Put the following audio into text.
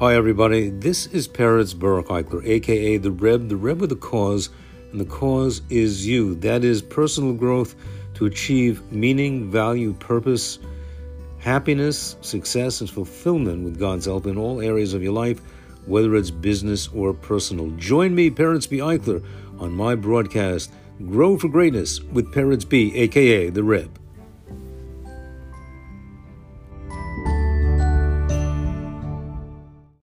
Hi, everybody. This is Peretz Baruch Eichler, aka the Reb, the Reb with the cause, and the cause is you. That is personal growth to achieve meaning, value, purpose, happiness, success, and fulfillment with God's help in all areas of your life, whether it's business or personal. Join me, Peretz B. Eichler, on my broadcast, Grow for Greatness with Peretz B., aka the Reb.